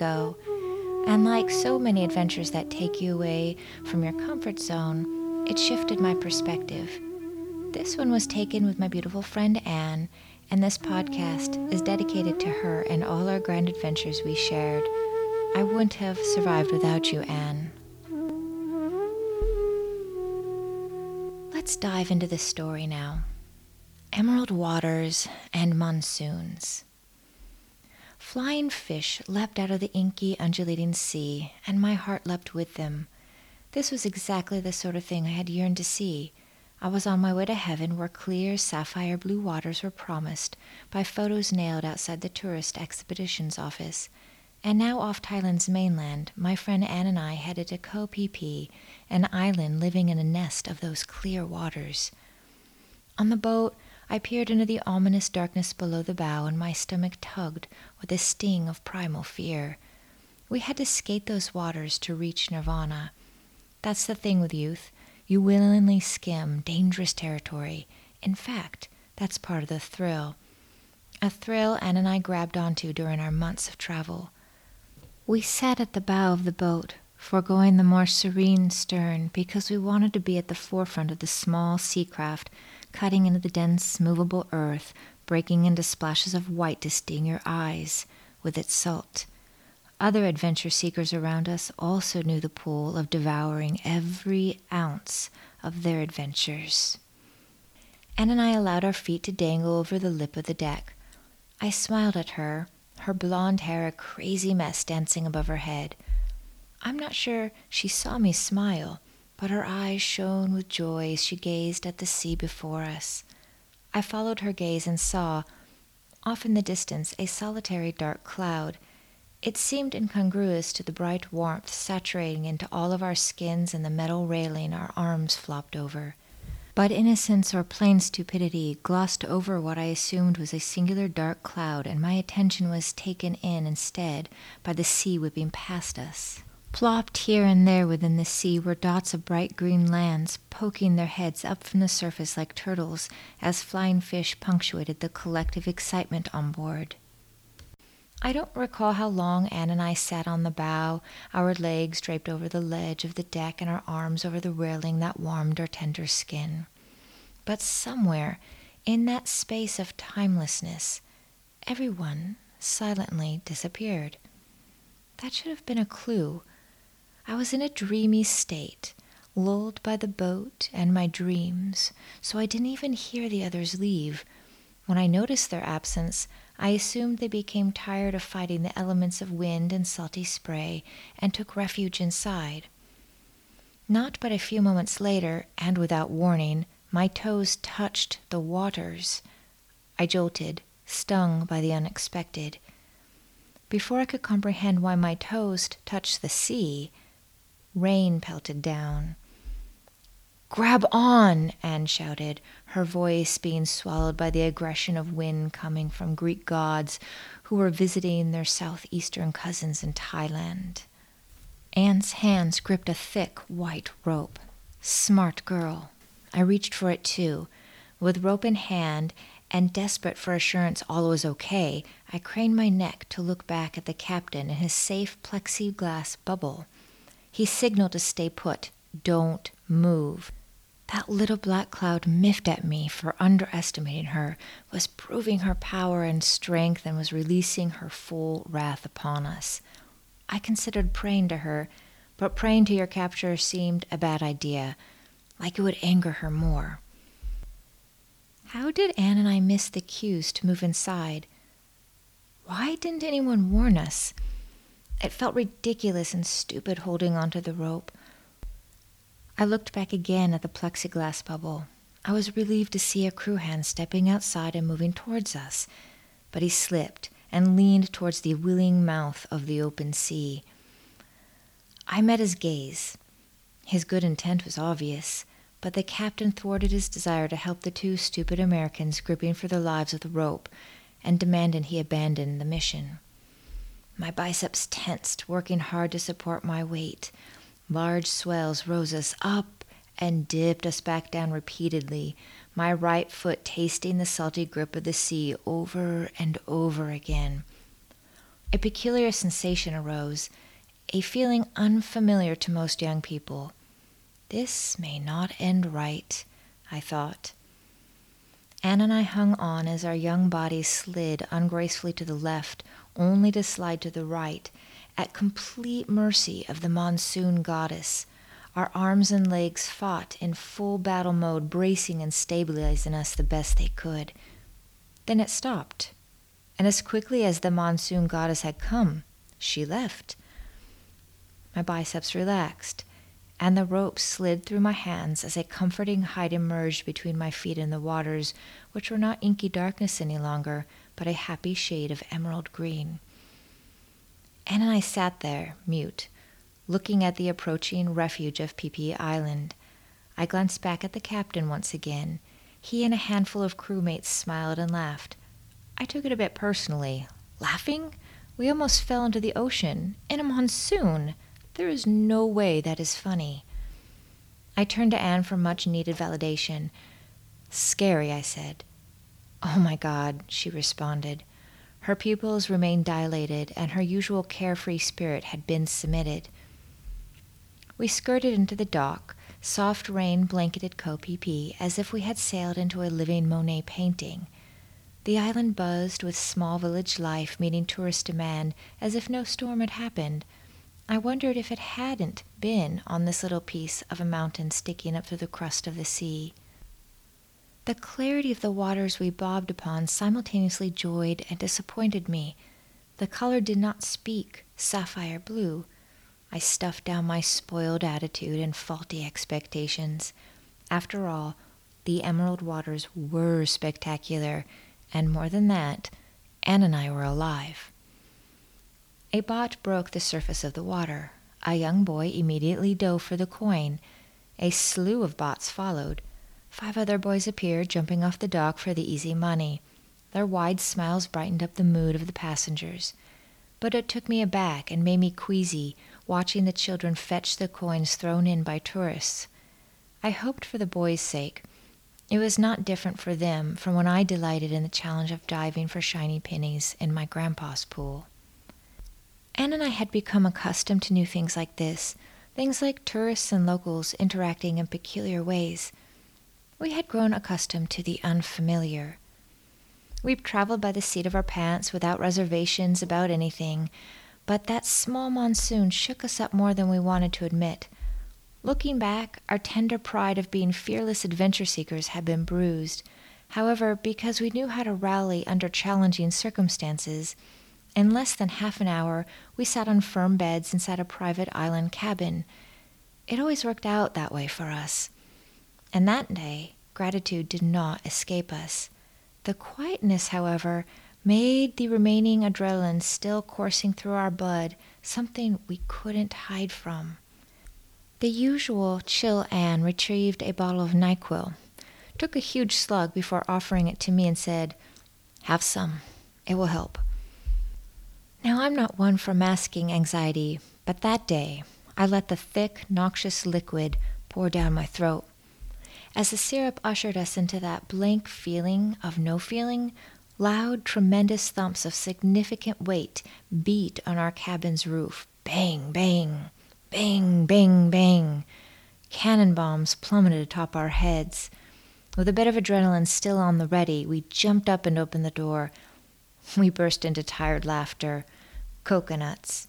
And like so many adventures that take you away from your comfort zone, it shifted my perspective. This one was taken with my beautiful friend Anne, and this podcast is dedicated to her and all our grand adventures we shared. I wouldn't have survived without you, Anne. Let's dive into the story now. Emerald waters and monsoons. Flying fish leapt out of the inky, undulating sea, and my heart leapt with them. This was exactly the sort of thing I had yearned to see. I was on my way to heaven where clear, sapphire blue waters were promised by photos nailed outside the tourist expeditions office. And now off Thailand's mainland, my friend Anne and I headed to Koh Phi Phi, an island living in a nest of those clear waters. On the boat, I peered into the ominous darkness below the bow, and my stomach tugged with a sting of primal fear. We had to skate those waters to reach nirvana. That's the thing with youth. You willingly skim dangerous territory. In fact, that's part of the thrill. A thrill Anne and I grabbed onto during our months of travel. We sat at the bow of the boat, foregoing the more serene stern because we wanted to be at the forefront of the small sea craft cutting into the dense, movable earth, breaking into splashes of white to sting your eyes with its salt. Other adventure seekers around us also knew the pull of devouring every ounce of their adventures. Anne and I allowed our feet to dangle over the lip of the deck. I smiled at her, her blonde hair a crazy mess dancing above her head. I'm not sure she saw me smile, but her eyes shone with joy as she gazed at the sea before us. I followed her gaze and saw, off in the distance, a solitary dark cloud. It seemed incongruous to the bright warmth saturating into all of our skins and the metal railing our arms flopped over. But innocence or plain stupidity glossed over what I assumed was a singular dark cloud, and my attention was taken in instead by the sea whipping past us. Plopped here and there within the sea were dots of bright green lands, poking their heads up from the surface like turtles as flying fish punctuated the collective excitement on board. I don't recall how long Anne and I sat on the bow, our legs draped over the ledge of the deck and our arms over the railing that warmed our tender skin. But somewhere in that space of timelessness, everyone silently disappeared. That should have been a clue I was in a dreamy state, lulled by the boat and my dreams, so I didn't even hear the others leave. When I noticed their absence, I assumed they became tired of fighting the elements of wind and salty spray and took refuge inside. Not but a few moments later, and without warning, my toes touched the waters. I jolted, stung by the unexpected. Before I could comprehend why my toes touched the sea, Rain pelted down. Grab on! Anne shouted, her voice being swallowed by the aggression of wind coming from Greek gods who were visiting their southeastern cousins in Thailand. Anne's hands gripped a thick white rope. Smart girl. I reached for it too. With rope in hand and desperate for assurance all was okay, I craned my neck to look back at the captain in his safe plexiglass bubble. He signaled to stay put. Don't move. That little black cloud miffed at me for underestimating her, was proving her power and strength, and was releasing her full wrath upon us. I considered praying to her, but praying to your capture seemed a bad idea, like it would anger her more. How did Anne and I miss the cues to move inside? Why didn't anyone warn us? It felt ridiculous and stupid holding onto the rope. I looked back again at the plexiglass bubble. I was relieved to see a crew hand stepping outside and moving towards us, but he slipped and leaned towards the willing mouth of the open sea. I met his gaze. His good intent was obvious, but the captain thwarted his desire to help the two stupid Americans gripping for their lives with the rope and demanded he abandon the mission. My biceps tensed, working hard to support my weight. Large swells rose us up and dipped us back down repeatedly, my right foot tasting the salty grip of the sea over and over again. A peculiar sensation arose, a feeling unfamiliar to most young people. This may not end right, I thought. Anne and I hung on as our young bodies slid ungracefully to the left, only to slide to the right, at complete mercy of the monsoon goddess. Our arms and legs fought in full battle mode, bracing and stabilizing us the best they could. Then it stopped, and as quickly as the monsoon goddess had come, she left. My biceps relaxed, and the rope slid through my hands as a comforting height emerged between my feet and the waters, which were not inky darkness any longer, but a happy shade of emerald green. Anne and I sat there, mute, looking at the approaching refuge of Phi Island. I glanced back at the captain once again. He and a handful of crewmates smiled and laughed. I took it a bit personally. Laughing? We almost fell into the ocean in a monsoon. There is no way that is funny. I turned to Anne for much needed validation. Scary, I said. Oh my God, she responded. Her pupils remained dilated, and her usual carefree spirit had been submitted. We skirted into the dock. Soft rain blanketed Koh as if we had sailed into a living Monet painting. The island buzzed with small village life meeting tourist demand as if no storm had happened. I wondered if it hadn't been on this little piece of a mountain sticking up through the crust of the sea. The clarity of the waters we bobbed upon simultaneously joyed and disappointed me. The color did not speak sapphire blue. I stuffed down my spoiled attitude and faulty expectations. After all, the emerald waters were spectacular, and more than that, Anne and I were alive. A baht broke the surface of the water. A young boy immediately dove for the coin. A slew of bahts followed. Five other boys appeared, jumping off the dock for the easy money. Their wide smiles brightened up the mood of the passengers. But it took me aback and made me queasy, watching the children fetch the coins thrown in by tourists. I hoped for the boys' sake. It was not different for them from when I delighted in the challenge of diving for shiny pennies in my grandpa's pool. Anne and I had become accustomed to new things like this, things like tourists and locals interacting in peculiar ways. We had grown accustomed to the unfamiliar. We've traveled by the seat of our pants without reservations about anything, but that small monsoon shook us up more than we wanted to admit. Looking back, our tender pride of being fearless adventure seekers had been bruised. However, because we knew how to rally under challenging circumstances, in less than half an hour, we sat on firm beds inside a private island cabin. It always worked out that way for us. And that day, gratitude did not escape us. The quietness, however, made the remaining adrenaline still coursing through our blood something we couldn't hide from. The usual chill Anne retrieved a bottle of NyQuil, took a huge slug before offering it to me, and said, Have some. It will help. Now, I'm not one for masking anxiety, but that day I let the thick, noxious liquid pour down my throat. As the syrup ushered us into that blank feeling of no feeling, loud, tremendous thumps of significant weight beat on our cabin's roof. Bang, bang, bang, bang, bang. Cannon bombs plummeted atop our heads. With a bit of adrenaline still on the ready, we jumped up and opened the door, we burst into tired laughter. Coconuts.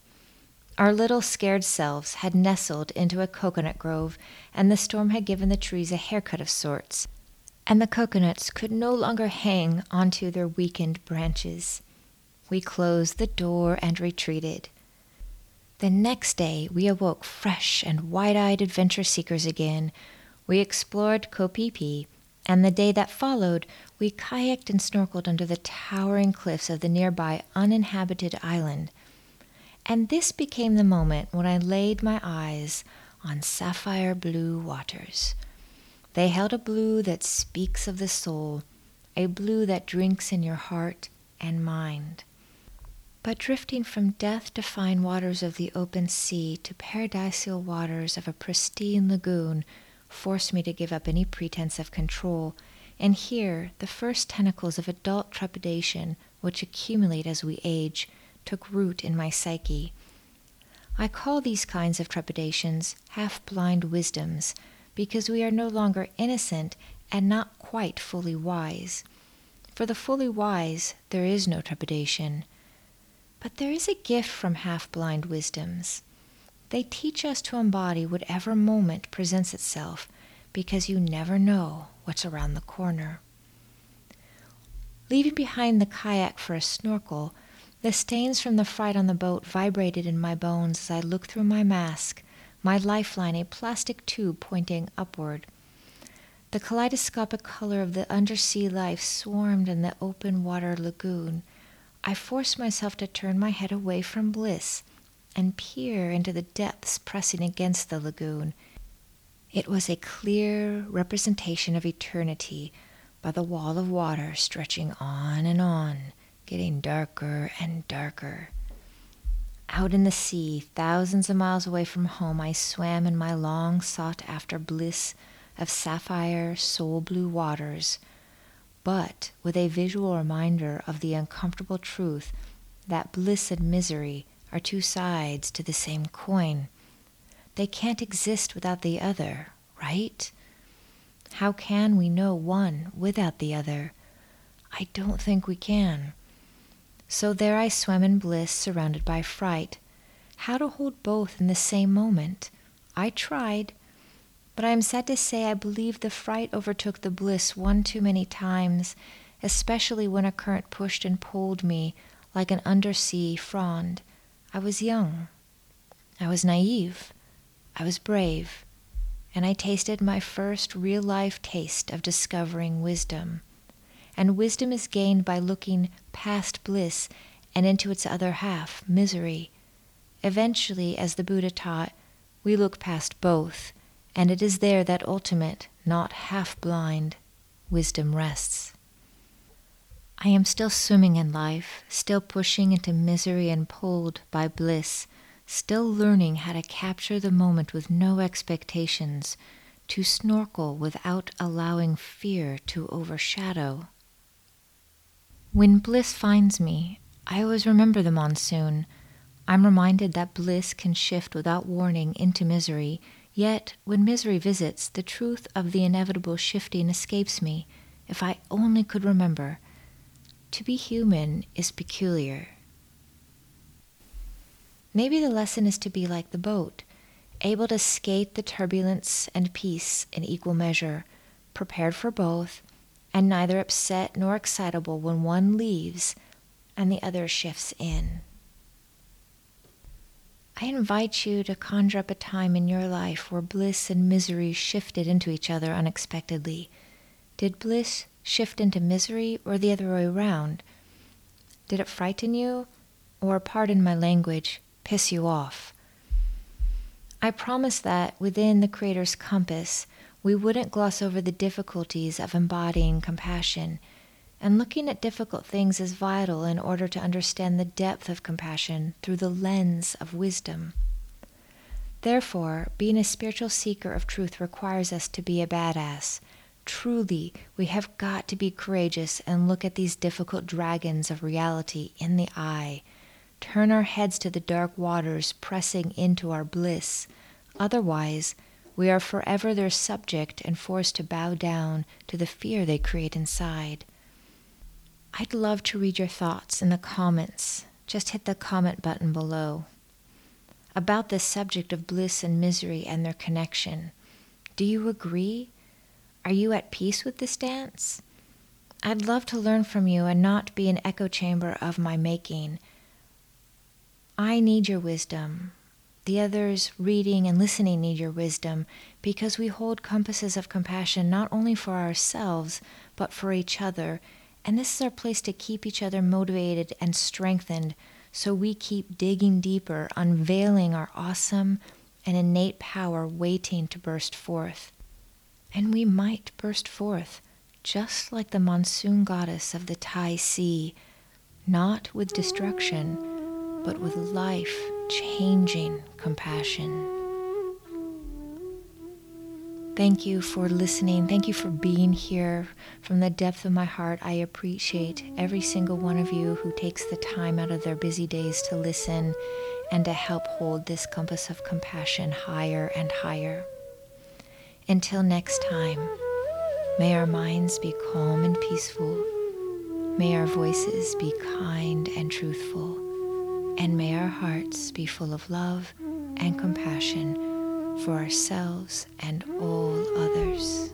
Our little scared selves had nestled into a coconut grove, and the storm had given the trees a haircut of sorts, and the coconuts could no longer hang onto their weakened branches. We closed the door and retreated. The next day we awoke fresh and wide eyed adventure seekers again. We explored Phi and the day that followed, we kayaked and snorkeled under the towering cliffs of the nearby uninhabited island. And this became the moment when I laid my eyes on sapphire blue waters. They held a blue that speaks of the soul, a blue that drinks in your heart and mind. But drifting from death defying waters of the open sea to paradisial waters of a pristine lagoon forced me to give up any pretense of control, and here the first tentacles of adult trepidation, which accumulate as we age, took root in my psyche. I call these kinds of trepidations half blind wisdoms because we are no longer innocent and not quite fully wise. For the fully wise, there is no trepidation. But there is a gift from half blind wisdoms. They teach us to embody whatever moment presents itself because you never know what's around the corner. Leaving behind the kayak for a snorkel, the stains from the fright on the boat vibrated in my bones as I looked through my mask, my lifeline a plastic tube pointing upward. The kaleidoscopic color of the undersea life swarmed in the open water lagoon. I forced myself to turn my head away from bliss and peer into the depths pressing against the lagoon. It was a clear representation of eternity by the wall of water stretching on and on getting darker and darker. Out in the sea, thousands of miles away from home, I swam in my long sought after bliss of sapphire, soul blue waters, but with a visual reminder of the uncomfortable truth that bliss and misery are two sides to the same coin. They can't exist without the other, right? How can we know one without the other? I don't think we can. So there I swam in bliss, surrounded by fright. How to hold both in the same moment? I tried, but I am sad to say I believe the fright overtook the bliss one too many times, especially when a current pushed and pulled me like an undersea frond. I was young. I was naive. I was brave. And I tasted my first real life taste of discovering wisdom and wisdom is gained by looking past bliss and into its other half, misery. Eventually, as the Buddha taught, we look past both, and it is there that ultimate, not half blind, wisdom rests. I am still swimming in life, still pushing into misery and pulled by bliss, still learning how to capture the moment with no expectations, to snorkel without allowing fear to overshadow. When bliss finds me, I always remember the monsoon. I'm reminded that bliss can shift without warning into misery, yet when misery visits, the truth of the inevitable shifting escapes me. If I only could remember. To be human is peculiar. Maybe the lesson is to be like the boat, able to skate the turbulence and peace in equal measure, prepared for both and neither upset nor excitable when one leaves and the other shifts in. I invite you to conjure up a time in your life where bliss and misery shifted into each other unexpectedly. Did bliss shift into misery or the other way around? Did it frighten you or, pardon my language, piss you off? I promise that within the Creator's compass, we wouldn't gloss over the difficulties of embodying compassion. And looking at difficult things is vital in order to understand the depth of compassion through the lens of wisdom. Therefore, being a spiritual seeker of truth requires us to be a badass. Truly, we have got to be courageous and look at these difficult dragons of reality in the eye. Turn our heads to the dark waters pressing into our bliss. Otherwise, we are forever their subject and forced to bow down to the fear they create inside. I'd love to read your thoughts in the comments. Just hit the comment button below. About this subject of bliss and misery and their connection. Do you agree? Are you at peace with this dance? I'd love to learn from you and not be an echo chamber of my making. I need your wisdom. The others reading and listening need your wisdom because we hold compasses of compassion not only for ourselves, but for each other. And this is our place to keep each other motivated and strengthened so we keep digging deeper, unveiling our awesome and innate power waiting to burst forth. And we might burst forth, just like the monsoon goddess of the Thai Sea, not with destruction, but with life changing compassion. Thank you for listening. Thank you for being here. From the depth of my heart, I appreciate every single one of you who takes the time out of their busy days to listen and to help hold this compass of compassion higher and higher. Until next time, may our minds be calm and peaceful. May our voices be kind and truthful and may our hearts be full of love and compassion for ourselves and all others.